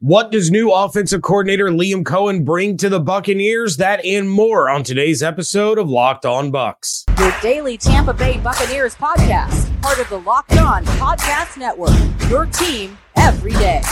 What does new offensive coordinator Liam Coen bring to the Buccaneers? That and more on today's episode of Locked On Bucs. Your daily Tampa Bay Buccaneers podcast, part of the Locked On Podcast Network. Your team every day.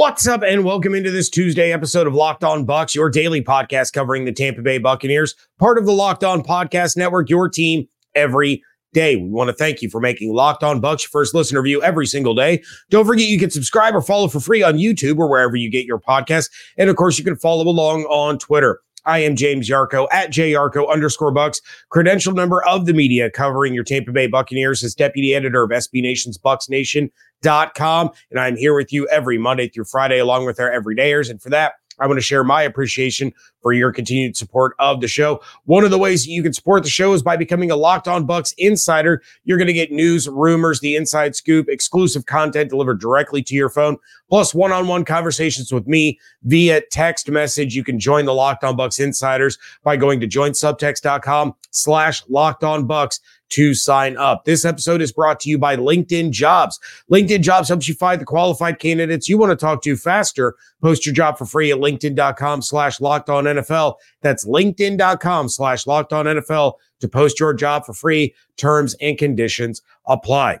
What's up, and welcome into this Tuesday episode of Locked On Bucs, your daily podcast covering the Tampa Bay Buccaneers, part of the Locked On Podcast Network, your team every day. We want to thank you for making Locked On Bucs your first listener view every single day. Don't forget you can subscribe or follow for free on YouTube or wherever you get your podcast. And of course, you can follow along on Twitter. I am James Yarcho at JYarcho underscore bucs, credential number of the media covering your Tampa Bay Buccaneers as deputy editor of SB Nation's Bucs Nation com. And I'm here with you every Monday through Friday, along with our everydayers. And for that, I want to share my appreciation for your continued support of the show. One of the ways you can support the show is by becoming a Locked On Bucs insider. You're going to get news, rumors, the inside scoop, exclusive content delivered directly to your phone, plus one-on-one conversations with me via text message. You can join the Locked On Bucs insiders by going to joinsubtext.com slash locked on bucs to sign up. This episode is brought to you by LinkedIn Jobs. LinkedIn Jobs helps you find the qualified candidates you want to talk to faster. Post your job for free at linkedin.com slash locked on NFL. That's linkedin.com slash locked on NFL to post your job for free. Terms and conditions apply.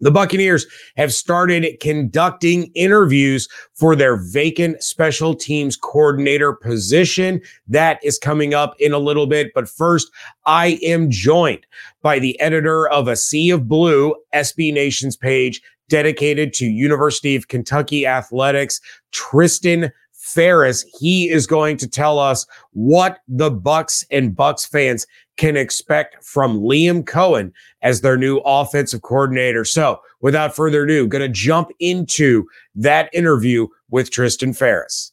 The Buccaneers have started conducting interviews for their vacant special teams coordinator position. That is coming up in a little bit. But first, I am joined by the editor of A Sea of Blue, SB Nation's page dedicated to University of Kentucky athletics, Tristan Pharis. He is going to tell us what the Bucs and Bucs fans can expect from Liam Coen as their new offensive coordinator. So, without further ado, going to jump into that interview with Tristan Pharis.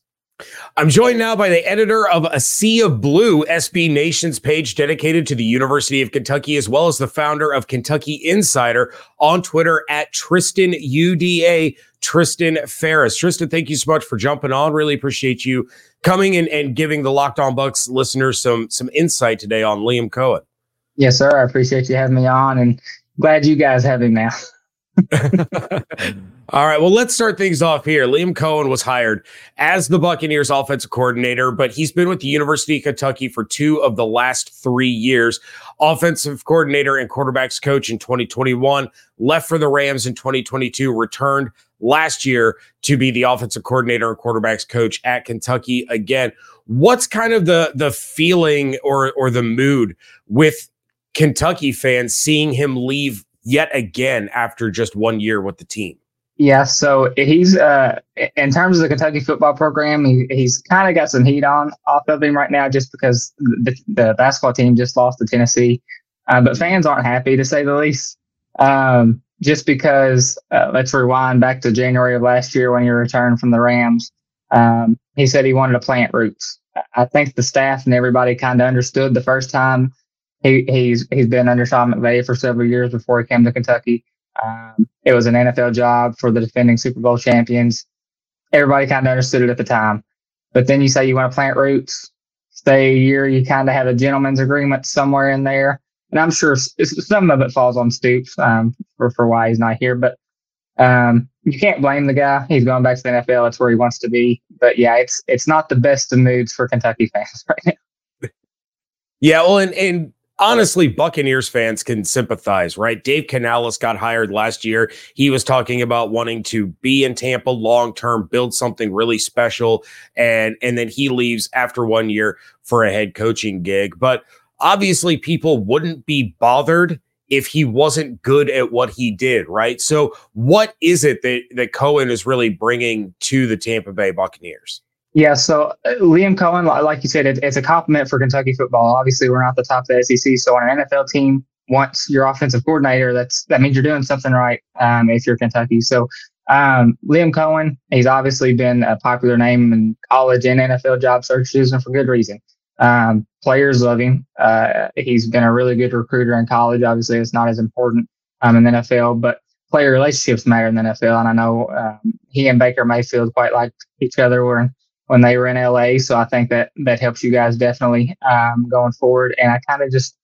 I'm joined now by the editor of A Sea of Blue, SB Nation's page dedicated to the University of Kentucky, as well as the founder of Kentucky Insider on Twitter at Tristan UDA, Tristan Pharis. Tristan, thank you so much for jumping on. Really appreciate you coming in and giving the Locked On Bucs listeners some some insight today on Liam Coen. Yes, sir. I appreciate you having me on and glad you guys have him now. All right. Well, let's start things off here. Liam Coen was hired as the Buccaneers offensive coordinator, but he's been with the University of Kentucky for two of the last three years. Offensive coordinator and quarterbacks coach in 2021, left for the Rams in 2022, returned last year to be the offensive coordinator and quarterbacks coach at Kentucky again. What's kind of the the feeling or or the mood with Kentucky fans seeing him leave yet again after just one year with the team? Yeah, so he's uh, in terms of the Kentucky football program, he, he's kind of got some heat on off of him right now, just because the, the basketball team just lost to Tennessee. Uh, but fans aren't happy to say the least. Um, just because uh, let's rewind back to January of last year when he returned from the Rams. Um, he said he wanted to plant roots. I think the staff and everybody kind of understood the first time he, he's he's been under Sean McVay for several years before he came to Kentucky. Um, it was an NFL job for the defending Super Bowl champions. Everybody kind of understood it at the time. But then you say you want to plant roots, stay a year, you kind of have a gentleman's agreement somewhere in there. And I'm sure some of it falls on Stoops um, for, for why he's not here. But um, you can't blame the guy. He's going back to the NFL. That's where he wants to be. But yeah, it's it's not the best of moods for Kentucky fans right now. Yeah, well, and, and honestly, Buccaneers fans can sympathize, right? Dave Canales got hired last year. He was talking about wanting to be in Tampa long term, build something really special, and and then he leaves after one year for a head coaching gig. But obviously, people wouldn't be bothered if he wasn't good at what he did, right? So, what is it that that Coen is really bringing to the Tampa Bay Buccaneers? Yeah, so uh, Liam Coen, like you said, it, it's a compliment for Kentucky football. Obviously, we're not the top of the SEC, so when an NFL team wants your offensive coordinator, that's that means you're doing something right. Um, if you're Kentucky, so um, Liam Coen, he's obviously been a popular name in college and NFL job searches, and for good reason. Um, players love him. Uh, he's been a really good recruiter in college. Obviously, it's not as important um, in the NFL, but player relationships matter in the NFL. And I know um, he and Baker Mayfield quite like each other. Were when they were in LA. So I think that that helps you guys definitely um, going forward. And I kind of just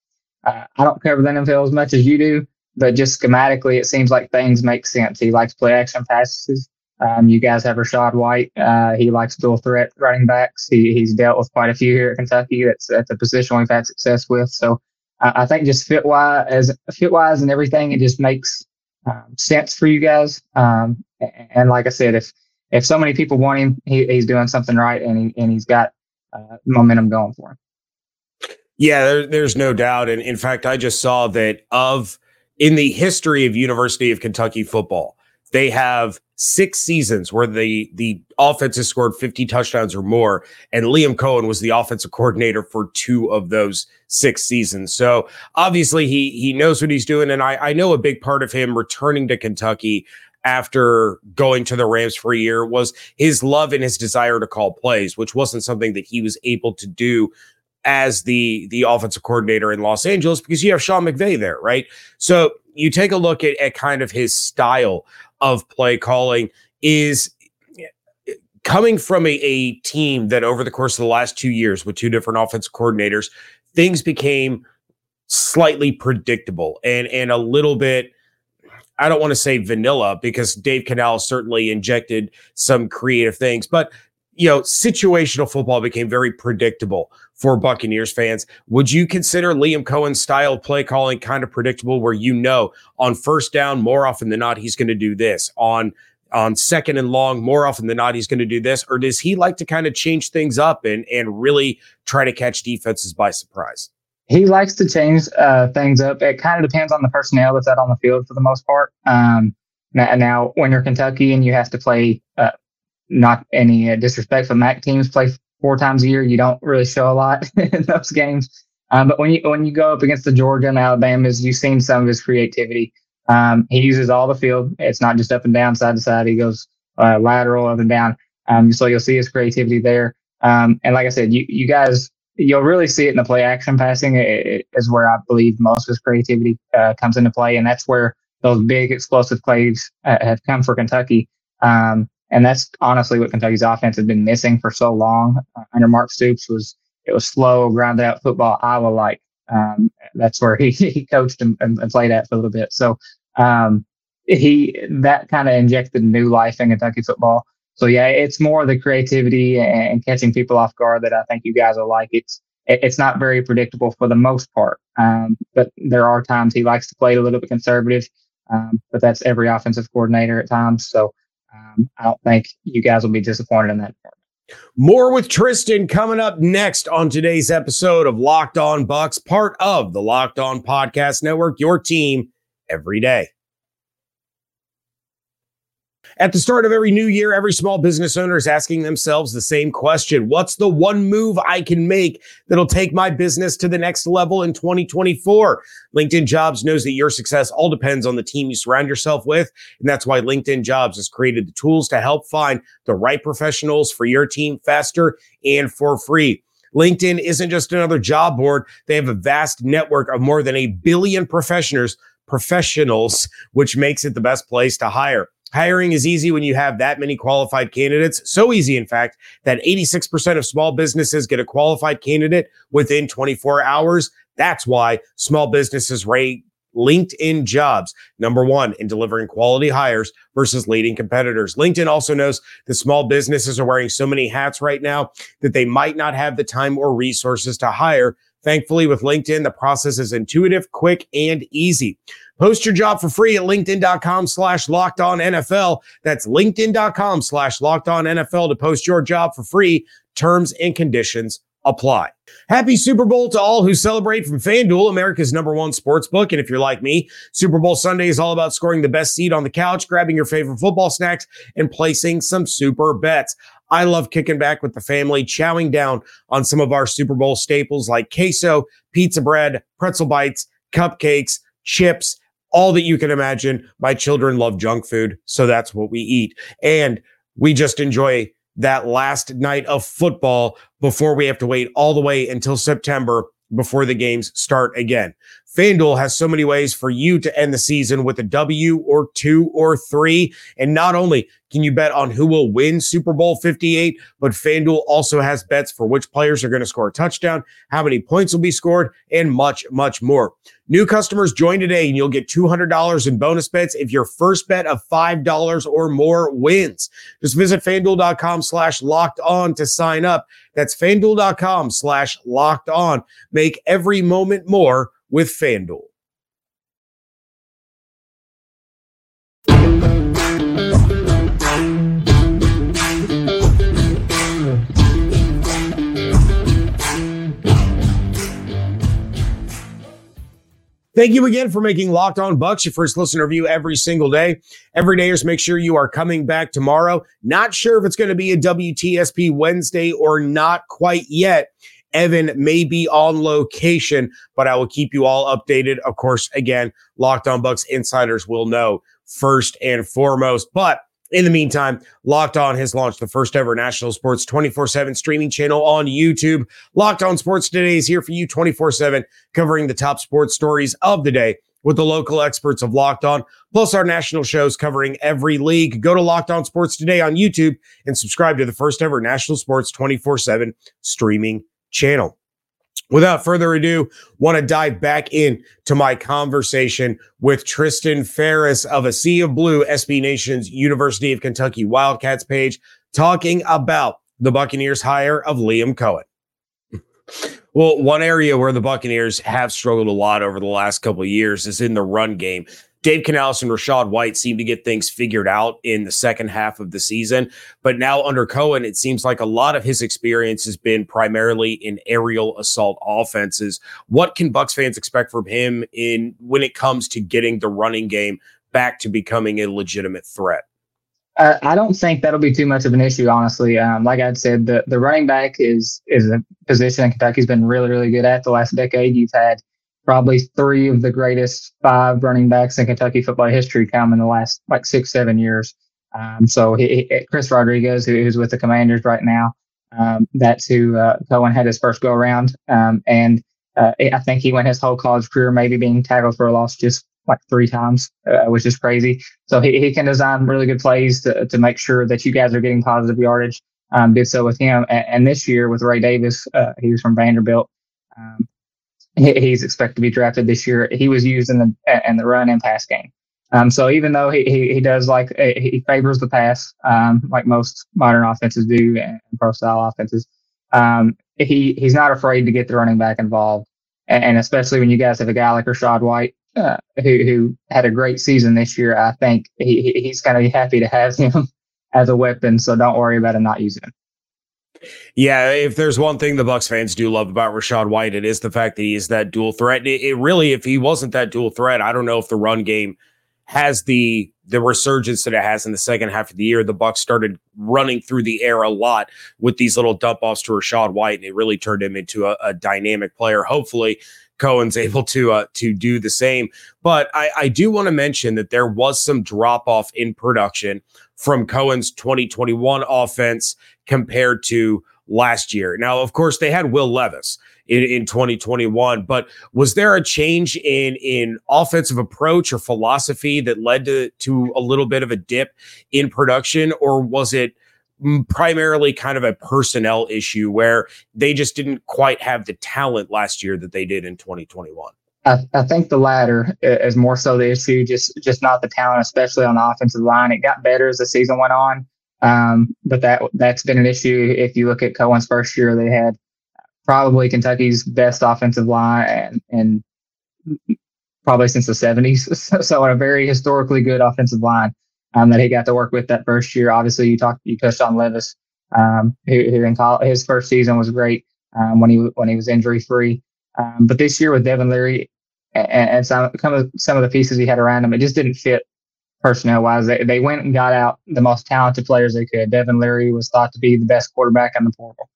uh, I don't cover the NFL as much as you do, but just schematically, it seems like things make sense. He likes play action passes. Um, you guys have Rachaad White. Uh, he likes dual threat running backs. He, he's dealt with quite a few here at Kentucky. That's that's a position we've had success with. So I, think just fit wise, as fit wise and everything, it just makes um, sense for you guys. Um, and like I said, if if so many people want him, he, he's doing something right, and he and he's got uh, momentum going for him. Yeah, there, there's no doubt. And in fact, I just saw that of in the history of University of Kentucky football, they have six seasons where the the offense has scored 50 touchdowns or more, and Liam Coen was the offensive coordinator for two of those six seasons. So obviously he he knows what he's doing, and I I know a big part of him returning to Kentucky after going to the Rams for a year was his love and his desire to call plays, which wasn't something that he was able to do as the the offensive coordinator in Los Angeles because you have Sean McVay there, right? So you take a look at, at kind of his style of play calling is eh, coming from a, a team that over the course of the last two years with two different offensive coordinators, things became slightly predictable and and a little bit I don't want to say vanilla because Dave Canales certainly injected some creative things, but you know, situational football became very predictable for Buccaneers fans. Would you consider Liam Coen's style of play calling kind of predictable where you know on first down, more often than not, he's going to do this? On on second and long, more often than not, he's going to do this? Or does he like to kind of change things up and and really try to catch defenses by surprise? He likes to change uh, things up. It kind of depends on the personnel that's out on the field for the most part. Um, now, now, when you're Kentucky and you have to play uh, not any uh, disrespect, but MAC teams play four times a year. You don't really show a lot in those games. Um, but when you when you go up against the Georgia and Alabamas, you've seen some of his creativity. Um, he uses all the field. It's not just up and down, side to side. He goes uh, lateral, up and down. Um, so you'll see his creativity there. Um, and like I said, you you guys you'll really see it in the play action passing it, it is where I believe most of his creativity uh, comes into play, and that's where those big explosive plays uh, have come for Kentucky. Um, and that's honestly what Kentucky's offense has been missing for so long. Uh, under Mark Stoops was it was slow, grounded out football, Iowa like. Um, that's where he, he coached and, and, played at for a little bit. So um, he that kind of injected new life in Kentucky football. So yeah, it's more the creativity and catching people off guard that I think you guys will like. It's it's not very predictable for the most part, um, but there are times he likes to play a little bit conservative. Um, but that's every offensive coordinator at times. So um, I don't think you guys will be disappointed in that part. More with Tristan coming up next on today's episode of Locked On Bucs, part of the Locked On Podcast Network, your team every day. At the start of every new year, every small business owner is asking themselves the same question What's the one move I can make that'll take my business to the next level in 2024? LinkedIn Jobs knows that your success all depends on the team you surround yourself with. And that's why LinkedIn Jobs has created the tools to help find the right professionals for your team faster and for free. LinkedIn isn't just another job board. They have a vast network of more than a billion professionals, professionals, which makes it the best place to hire. Hiring is easy when you have that many qualified candidates. So easy, in fact, that 86% of small businesses get a qualified candidate within 24 hours. That's why small businesses rate LinkedIn jobs number one in delivering quality hires versus leading competitors. LinkedIn also knows that small businesses are wearing so many hats right now that they might not have the time or resources to hire. Thankfully, with LinkedIn, the process is intuitive, quick, and easy. Post your job for free at LinkedIn.com slash locked on NFL. That's LinkedIn.com slash locked on NFL to post your job for free. Terms and conditions apply. Happy Super Bowl to all who celebrate from FanDuel, America's number one sports book. And if you're like me, Super Bowl Sunday is all about scoring the best seat on the couch, grabbing your favorite football snacks, and placing some super bets. I love kicking back with the family, chowing down on some of our Super Bowl staples like queso, pizza bread, pretzel bites, cupcakes, chips, all that you can imagine. My children love junk food, so that's what we eat. And we just enjoy that last night of football before we have to wait all the way until September before the games start again. FanDuel has so many ways for you to end the season with a W or two or three. And not only can you bet on who will win Super Bowl 58, but FanDuel also has bets for which players are going to score a touchdown, how many points will be scored, and much, much more. New customers join today and you'll get $200 in bonus bets if your first bet of $5 or more wins. Just visit fanduel.com slash locked on to sign up. That's fanduel.com slash locked on. Make every moment more with FanDuel. Thank you again for making Locked On Bucs your first listener review every single day. Every dayers, make sure you are coming back tomorrow. Not sure if it's going to be a WTSP Wednesday or not quite yet. Evan may be on location, but I will keep you all updated. Of course, again, Locked On Bucs insiders will know first and foremost. But in the meantime, Locked On has launched the first ever national sports 24 7 streaming channel on YouTube. Locked On Sports Today is here for you 24 7, covering the top sports stories of the day with the local experts of Locked On, plus our national shows covering every league. Go to Locked On Sports Today on YouTube and subscribe to the first ever national sports 24 7 streaming channel. Without further ado, want to dive back in to my conversation with Tristan Pharis of a Sea of Blue, SB Nation's University of Kentucky Wildcats page, talking about the Buccaneers hire of Liam Coen. Well, one area where the Buccaneers have struggled a lot over the last couple of years is in the run game. Dave Canales and Rachaad White seem to get things figured out in the second half of the season. But now under Coen, it seems like a lot of his experience has been primarily in aerial assault offenses. What can Bucs fans expect from him in when it comes to getting the running game back to becoming a legitimate threat? I don't think that'll be too much of an issue, honestly. Um, like I said, the, the running back is is a position Kentucky's been really, really good at the last decade. You've had probably three of the greatest five running backs in Kentucky football history come in the last like six, seven years. Um, so he, he, Chris Rodriguez, who's with the Commanders right now, um, that's who uh, Coen had his first go around. Um, and uh, I think he went his whole college career maybe being tackled for a loss just like three times, uh, which is crazy. So he, he can design really good plays to, to make sure that you guys are getting positive yardage. Um, did so with him. And, and this year with Ray Davis, uh, he was from Vanderbilt. Um, he's expected to be drafted this year. He was used in the in the run and pass game. Um, so even though he, he, he does like he favors the pass, um, like most modern offenses do and pro style offenses, um, he he's not afraid to get the running back involved, and, especially when you guys have a guy like Rachaad White uh, who who had a great season this year. I think he he's going to be happy to have him as a weapon. So don't worry about him not using him. Yeah, if there's one thing the Bucs fans do love about Rachaad White, it is the fact that he is that dual threat. It, it, really, if he wasn't that dual threat, I don't know if the run game has the the resurgence that it has in the second half of the year. The Bucs started running through the air a lot with these little dump offs to Rachaad White, and it really turned him into a, a dynamic player. Hopefully, Coen's able to uh, to do the same. But I, I do want to mention that there was some drop off in production from Coen's 2021 offense compared to last year. Now, of course, they had Will Levis in, in 2021, but was there a change in in offensive approach or philosophy that led to to a little bit of a dip in production, or was it? Primarily kind of a personnel issue where they just didn't quite have the talent last year that they did in 2021. I, I, think the latter is more so the issue, just just not the talent, especially on the offensive line. It got better as the season went on, um, but that that's been an issue. If you look at Coen's first year, they had probably Kentucky's best offensive line and, and probably since the 70s. so a very historically good offensive line um, that he got to work with that first year. Obviously, you talked you touched on Levis, um, who, who in college, his first season was great um, when he when he was injury free. Um, but this year with Devin Leary and, and some, some of, some of the pieces he had around him, it just didn't fit personnel wise. They, they went and got out the most talented players they could. Devin Leary was thought to be the best quarterback in the portal.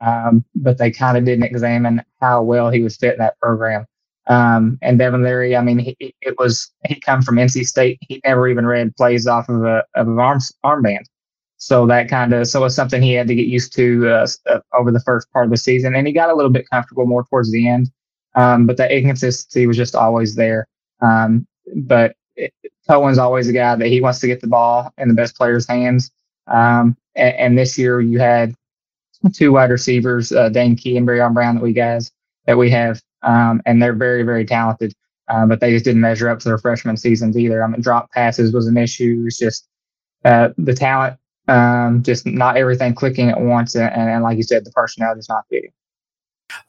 Um, but they kind of didn't examine how well he was fit in that program. Um, and Devin Leary, I mean, he, it was he come from NC State. He never even read plays off of a of an arm armband. So that kind of so it's something he had to get used to uh, uh, over the first part of the season, and he got a little bit comfortable more towards the end. Um, but that inconsistency was just always there. Um, but Coen's always a guy that he wants to get the ball in the best player's hands. Um, and, and, this year you had two wide receivers, uh, Dane Key and Barion Brown that we guys that we have, um, and they're very very talented. Uh, but they just didn't measure up to their freshman seasons either. I mean, drop passes was an issue. It's just uh, the talent, um, just not everything clicking at once, and, and like you said, the personnel just not fitting.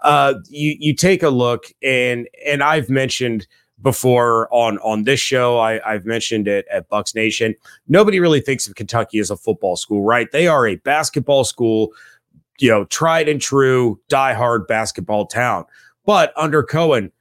Uh, you you take a look, and and I've mentioned before on on this show. I, I've mentioned it at Bucs Nation. Nobody really thinks of Kentucky as a football school, right? They are a basketball school, you know, tried and true, die-hard basketball town. But under Coen,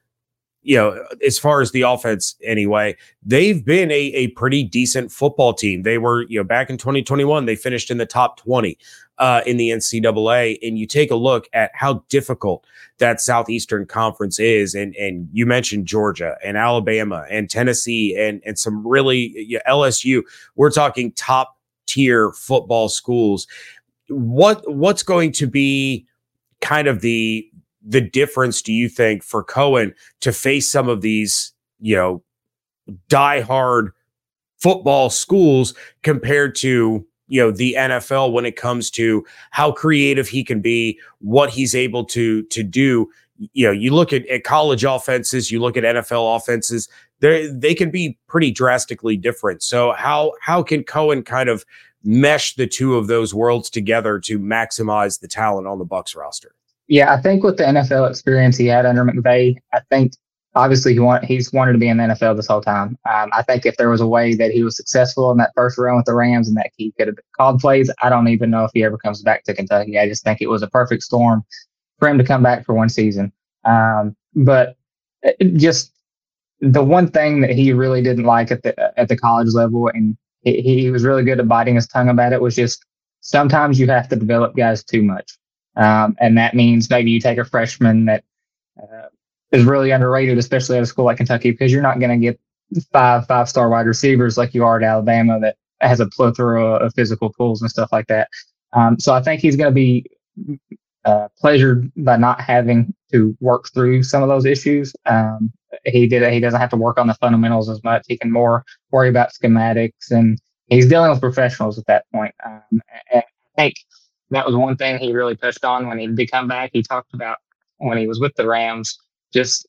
you know, as far as the offense anyway, they've been a, a pretty decent football team. They were, you know, back in 2021, they finished in the top 20 uh, in the NCAA. And you take a look at how difficult that Southeastern Conference is. And and you mentioned Georgia and Alabama and Tennessee and, and some really you know, LSU. We're talking top tier football schools. What what's going to be kind of the the difference do you think for Coen to face some of these, you know, die-hard football schools compared to you know the NFL when it comes to how creative he can be, what he's able to to do. You know, you look at, at college offenses, you look at NFL offenses, they they can be pretty drastically different. So how how can Coen kind of mesh the two of those worlds together to maximize the talent on the Bucs roster? Yeah, I think with the NFL experience he had under McVay, I think obviously he want he's wanted to be in the NFL this whole time. Um, I think if there was a way that he was successful in that first run with the Rams and that he could have called plays, I don't even know if he ever comes back to Kentucky. I just think it was a perfect storm for him to come back for one season. Um, but just the one thing that he really didn't like at the at the college level, and he, he was really good at biting his tongue about it, was just sometimes you have to develop guys too much. Um, and that means maybe you take a freshman that uh, is really underrated, especially at a school like Kentucky, because you're not going to get five five star wide receivers like you are at Alabama that has a plethora of physical tools and stuff like that. Um, so I think he's going to be uh, pleasured by not having to work through some of those issues. Um, he did he doesn't have to work on the fundamentals as much. He can more worry about schematics and he's dealing with professionals at that point. Um, I think that was one thing he really pushed on when he did come back. He talked about when he was with the Rams, just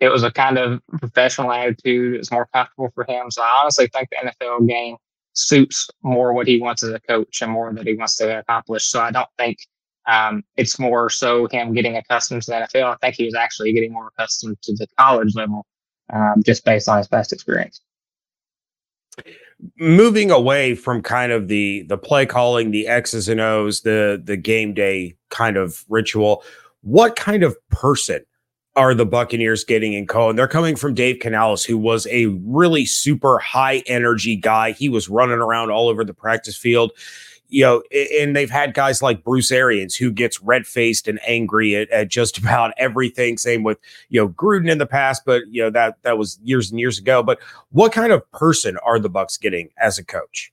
it was a kind of professional attitude. It was more comfortable for him. So I honestly think the NFL game suits more what he wants as a coach and more that he wants to accomplish. So I don't think um, it's more so him getting accustomed to the NFL. I think he was actually getting more accustomed to the college level um, just based on his past experience moving away from kind of the the play calling, the X's and O's, the the game day kind of ritual, what kind of person are the Buccaneers getting in Coen? They're coming from Dave Canales, who was a really super high energy guy. He was running around all over the practice field you know, and they've had guys like Bruce Arians who gets red faced and angry at, at, just about everything. Same with you know Gruden in the past, but you know that that was years and years ago. But what kind of person are the Bucs getting as a coach?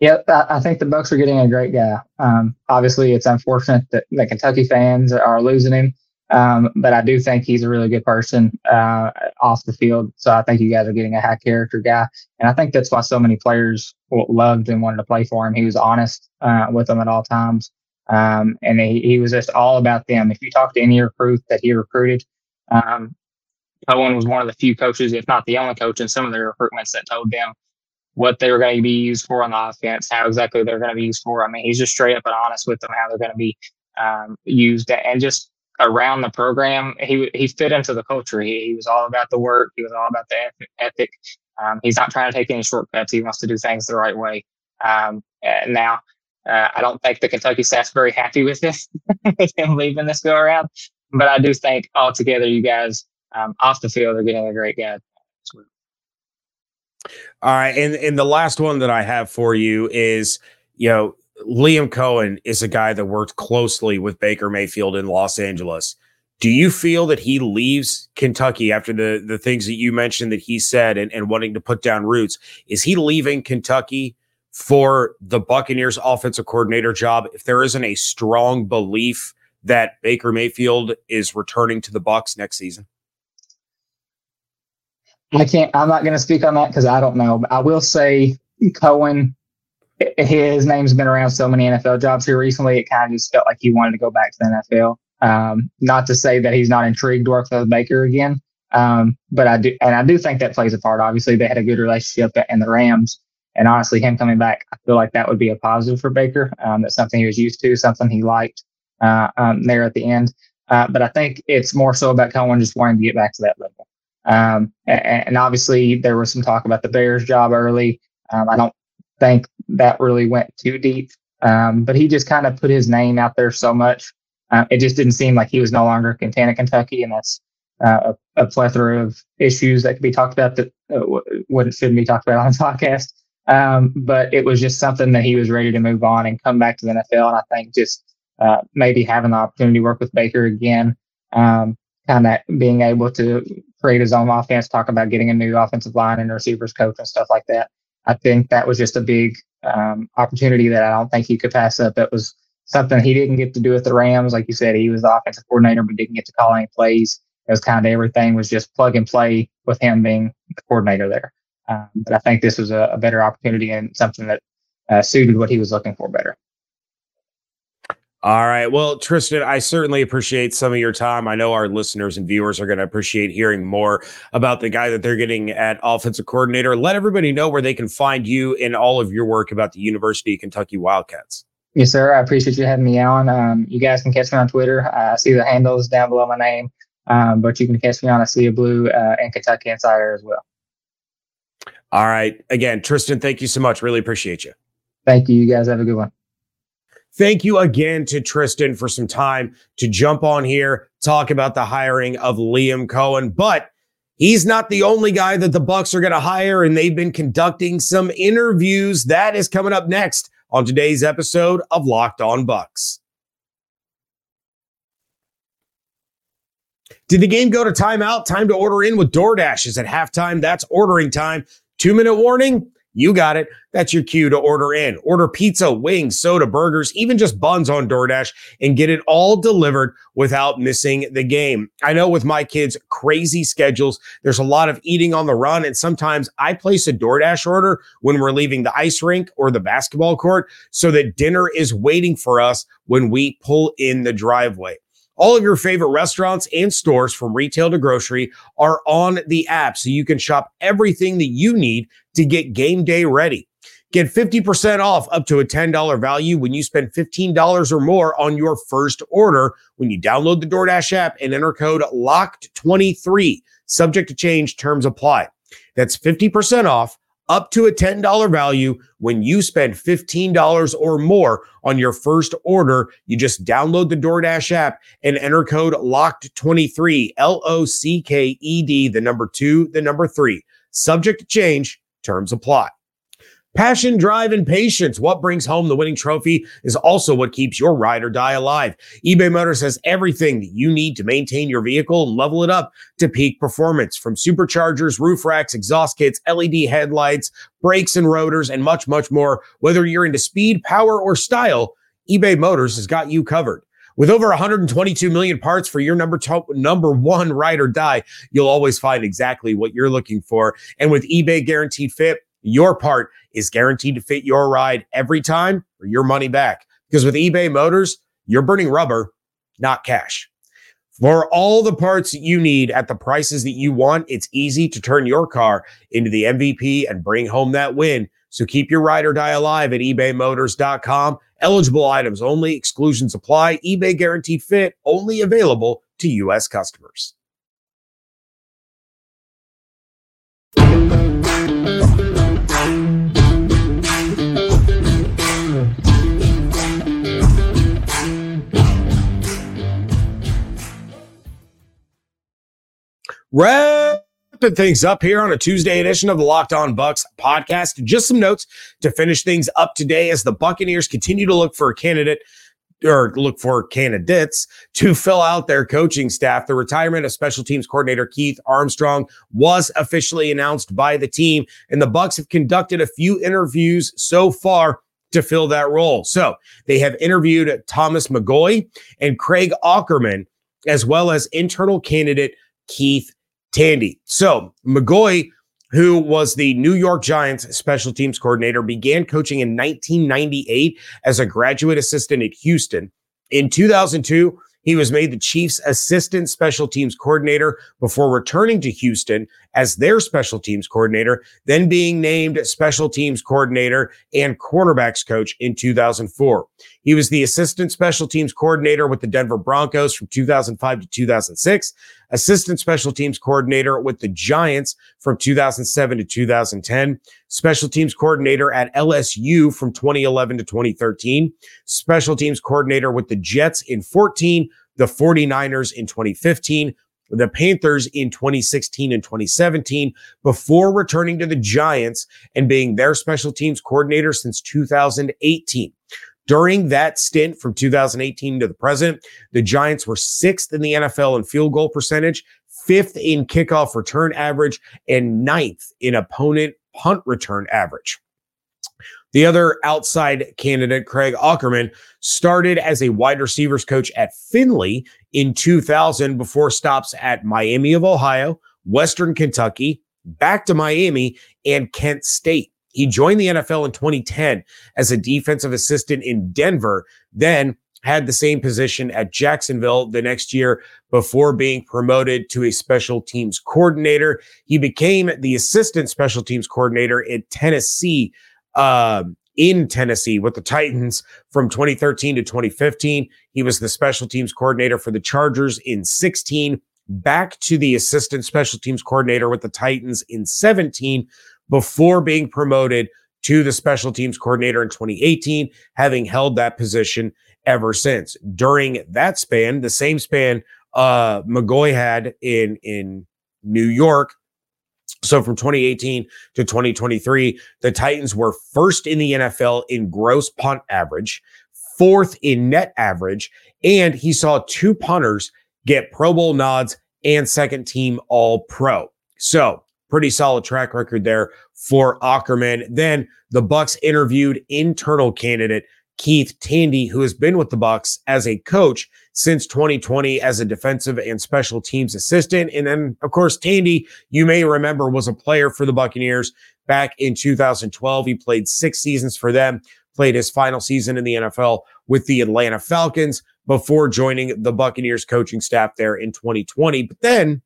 Yeah, I think the Bucs are getting a great guy. Um, obviously, it's unfortunate that the Kentucky fans are losing him. Um, but I do think he's a really good person uh, off the field. So I think you guys are getting a high character guy. And I think that's why so many players loved and wanted to play for him. He was honest uh, with them at all times. Um, and he, he was just all about them. If you talk to any recruit that he recruited, um, Coen was one of the few coaches, if not the only coach in some of their recruitments that told them what they were going to be used for on the offense, how exactly they're going to be used for. I mean, he's just straight up and honest with them how they're going to be um, used and just around the program. He he fit into the culture. He, he was all about the work. He was all about the ethic. Um, he's not trying to take any shortcuts. He wants to do things the right way. Um, now, uh, I don't think the Kentucky staff's very happy with this, with him leaving this go around. But I do think altogether, you guys um, off the field are getting a great guy. All right, and and the last one that I have for you is, you know, Liam Coen is a guy that worked closely with Baker Mayfield in Los Angeles. Do you feel that he leaves Kentucky after the the things that you mentioned that he said and, and wanting to put down roots? Is he leaving Kentucky for the Buccaneers offensive coordinator job if there isn't a strong belief that Baker Mayfield is returning to the Bucs next season? I can't. I'm not going to speak on that because I don't know. I will say Coen. His name's been around so many NFL jobs here recently. It kind of just felt like he wanted to go back to the NFL. Um, not to say that he's not intrigued to work with Baker again, um, but I do, and I do think that plays a part. Obviously, they had a good relationship in the Rams, and honestly, him coming back, I feel like that would be a positive for Baker. Um, that's something he was used to, something he liked uh, um, there at the end. Uh, but I think it's more so about Coen just wanting to get back to that level. Um, and, and, obviously, there was some talk about the Bears job early. Um, I don't think that really went too deep, um, but he just kind of put his name out there so much. Uh, it just didn't seem like he was no longer content at Kentucky, and that's uh, a, a, plethora of issues that could be talked about that uh, wouldn't shouldn't be talked about on the podcast. Um, but it was just something that he was ready to move on and come back to the NFL. And I think just uh, maybe having the opportunity to work with Baker again um, kind of being able to create his own offense, talk about getting a new offensive line and receivers coach and stuff like that. I think that was just a big um, opportunity that I don't think he could pass up. That was something he didn't get to do with the Rams. Like you said, he was the offensive coordinator, but didn't get to call any plays. It was kind of everything was just plug and play with him being the coordinator there. Um, but I think this was a, a better opportunity and something that uh, suited what he was looking for better. All right. Well, Tristan, I certainly appreciate some of your time. I know our listeners and viewers are going to appreciate hearing more about the guy that they're getting at offensive coordinator. Let everybody know where they can find you in all of your work about the University of Kentucky Wildcats. Yes, sir. I appreciate you having me on. Um, you guys can catch me on Twitter. I see the handles down below my name, um, but you can catch me on a Sea of Blue uh, and Kentucky Insider as well. All right. Again, Tristan, thank you so much. Really appreciate you. Thank you. You guys have a good one. Thank you again to Tristan for some time to jump on here, talk about the hiring of Liam Coen. But he's not the only guy that the Bucs are going to hire, and they've been conducting some interviews. That is coming up next on today's episode of Locked On Bucs. Did the game go to timeout? Time to order in with DoorDash is at halftime. That's ordering time. Two minute warning. You got it. That's your cue to order in. Order pizza, wings, soda, burgers, even just buns on DoorDash and get it all delivered without missing the game. I know with my kids' crazy schedules, there's a lot of eating on the run. And sometimes I place a DoorDash order when we're leaving the ice rink or the basketball court so that dinner is waiting for us when we pull in the driveway. All of your favorite restaurants and stores from retail to grocery are on the app, so you can shop everything that you need to get game day ready. Get 50% off up to a $10 value when you spend $15 or more on your first order when you download the DoorDash app and enter code LOCKED23. Subject to change, terms apply. That's 50% off up to a $10 value when you spend $15 or more on your first order. You just download the DoorDash app and enter code LOCKED23, L O C K E D, the number two, the number three. Subject to change, terms apply. Passion, drive, and patience. What brings home the winning trophy is also what keeps your ride or die alive. eBay Motors has everything that you need to maintain your vehicle and level it up to peak performance from superchargers, roof racks, exhaust kits, LED headlights, brakes and rotors, and much, much more. Whether you're into speed, power, or style, eBay Motors has got you covered. With over 122 million parts for your number to- number one ride or die, you'll always find exactly what you're looking for. And with eBay Guaranteed Fit, your part is guaranteed to fit your ride every time or your money back. Because with eBay Motors, you're burning rubber, not cash. For all the parts that you need at the prices that you want, it's easy to turn your car into the MVP and bring home that win. So keep your ride or die alive at ebaymotors.com. Eligible items only, exclusions apply. eBay guaranteed fit only available to U.S. customers. Wrapping things up here on a Tuesday edition of the Locked On Bucs podcast. Just some notes to finish things up today as the Buccaneers continue to look for a candidate or look for candidates to fill out their coaching staff. The retirement of special teams coordinator Keith Armstrong was officially announced by the team, and the Bucs have conducted a few interviews so far to fill that role. So they have interviewed Thomas McGaughey and Craig Aukerman, as well as internal candidate Keith Tandy. So McGaughey, who was the New York Giants special teams coordinator, began coaching in 1998 as a graduate assistant at Houston. In 2002, he was made the Chiefs assistant special teams coordinator before returning to Houston as their special teams coordinator, then being named special teams coordinator and quarterbacks coach in 2004. He was the assistant special teams coordinator with the Denver Broncos from 2005 to 2006, assistant special teams coordinator with the Giants from 2007 to 2010, special teams coordinator at LSU from 2011 to 2013, special teams coordinator with the Jets in 14, the 49ers in 2015, the Panthers in 2016 and 2017 before returning to the Giants and being their special teams coordinator since 2018. During that stint from 2018 to the present, the Giants were sixth in the NFL in field goal percentage, fifth in kickoff return average, and ninth in opponent punt return average. The other outside candidate, Craig Aukerman, started as a wide receivers coach at Findlay in 2000 before stops at Miami of Ohio, Western Kentucky, back to Miami, and Kent State. He joined the NFL in 2010 as a defensive assistant in Denver, then had the same position at Jacksonville the next year before being promoted to a special teams coordinator. He became the assistant special teams coordinator in Tennessee uh, in Tennessee with the Titans from 2013 to 2015. He was the special teams coordinator for the Chargers in 16, back to the assistant special teams coordinator with the Titans in 17 before being promoted to the special teams coordinator in 2018, having held that position ever since. During that span, the same span uh, McGaughey had in in New York, so from 2018 to 2023, the Titans were first in the NFL in gross punt average, fourth in net average, and he saw two punters get Pro Bowl nods and second team All Pro. So pretty solid track record there for Aukerman. Then the Bucs interviewed internal candidate Keith Tandy, who has been with the Bucs as a coach since 2020 as a defensive and special teams assistant. And then, of course, Tandy, you may remember, was a player for the Buccaneers back in 2012. He played six seasons for them, played his final season in the NFL with the Atlanta Falcons before joining the Buccaneers coaching staff there in 2020. But then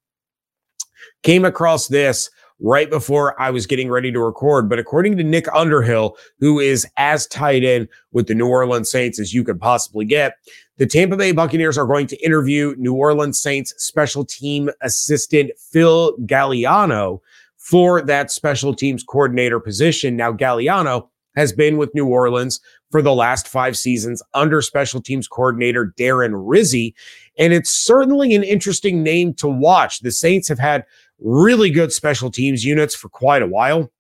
came across this right before I was getting ready to record. But according to Nick Underhill, who is as tied in with the New Orleans Saints as you could possibly get, the Tampa Bay Buccaneers are going to interview New Orleans Saints special team assistant Phil Galliano for that special teams coordinator position. Now, Galliano has been with New Orleans for the last five seasons under special teams coordinator Darren Rizzi. And it's certainly an interesting name to watch. The Saints have had really good special teams units for quite a while.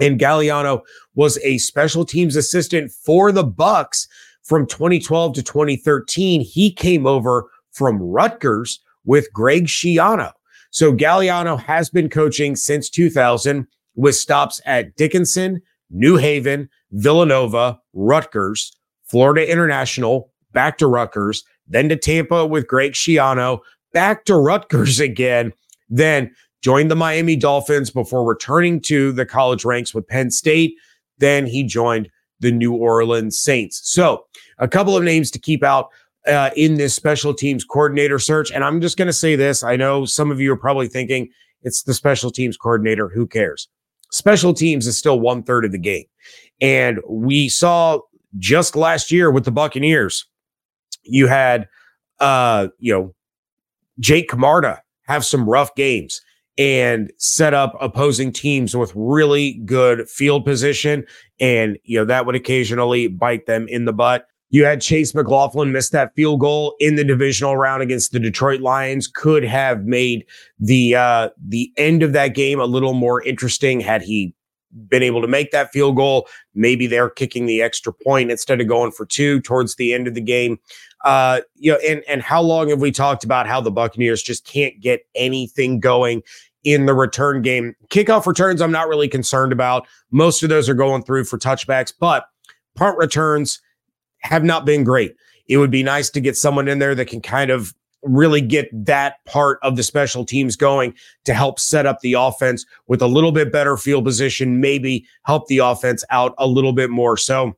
And Galliano was a special teams assistant for the Bucs from 2012 to 2013. He came over from Rutgers with Greg Schiano. So Galliano has been coaching since 2000 with stops at Dickinson, New Haven, Villanova, Rutgers, Florida International, back to Rutgers, then to Tampa with Greg Schiano, back to Rutgers again, then joined the Miami Dolphins before returning to the college ranks with Penn State. Then he joined the New Orleans Saints. So, a couple of names to keep out uh, in this special teams coordinator search. And I'm just going to say this I know some of you are probably thinking it's the special teams coordinator. Who cares? Special teams is still one third of the game. And we saw just last year with the Buccaneers, you had, uh, you know, Jake Camarda have some rough games and set up opposing teams with really good field position. And, you know, that would occasionally bite them in the butt. You had Chase McLaughlin miss that field goal in the divisional round against the Detroit Lions. Could have made the uh, the end of that game a little more interesting had he been able to make that field goal. Maybe they're kicking the extra point instead of going for two towards the end of the game. Uh, you know, and and how long have we talked about how the Buccaneers just can't get anything going in the return game? Kickoff returns, I'm not really concerned about. Most of those are going through for touchbacks, but punt returns have not been great. It would be nice to get someone in there that can kind of really get that part of the special teams going to help set up the offense with a little bit better field position, maybe help the offense out a little bit more. So,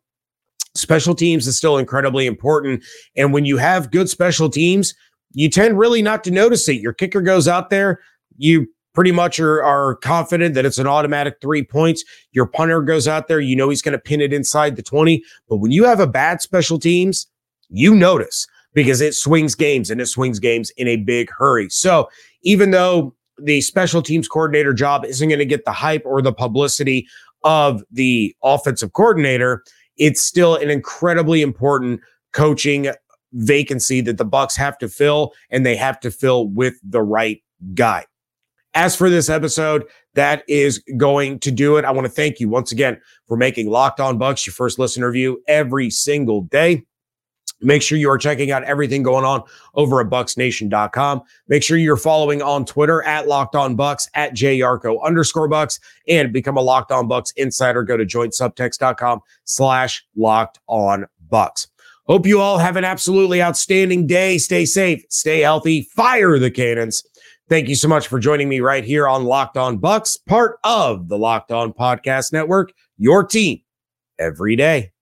special teams is still incredibly important. And when you have good special teams, you tend really not to notice it. Your kicker goes out there, you pretty much are, are confident that it's an automatic three points. Your punter goes out there, you know he's going to pin it inside the 20. But when you have a bad special teams, you notice because it swings games and it swings games in a big hurry. So even though the special teams coordinator job isn't going to get the hype or the publicity of the offensive coordinator, it's still an incredibly important coaching vacancy that the Bucs have to fill and they have to fill with the right guy. As for this episode, that is going to do it. I want to thank you once again for making Locked On Bucs your first listener view every single day. Make sure you are checking out everything going on over at bucsnation.com. Make sure you're following on Twitter at Locked On Bucs, at JYarcho underscore bucs and become a Locked On Bucs insider. Go to joinsubtext.com slash Locked On bucs. Hope you all have an absolutely outstanding day. Stay safe, stay healthy, fire the cannons. Thank you so much for joining me right here on Locked On Bucs, part of the Locked On Podcast Network, your team every day.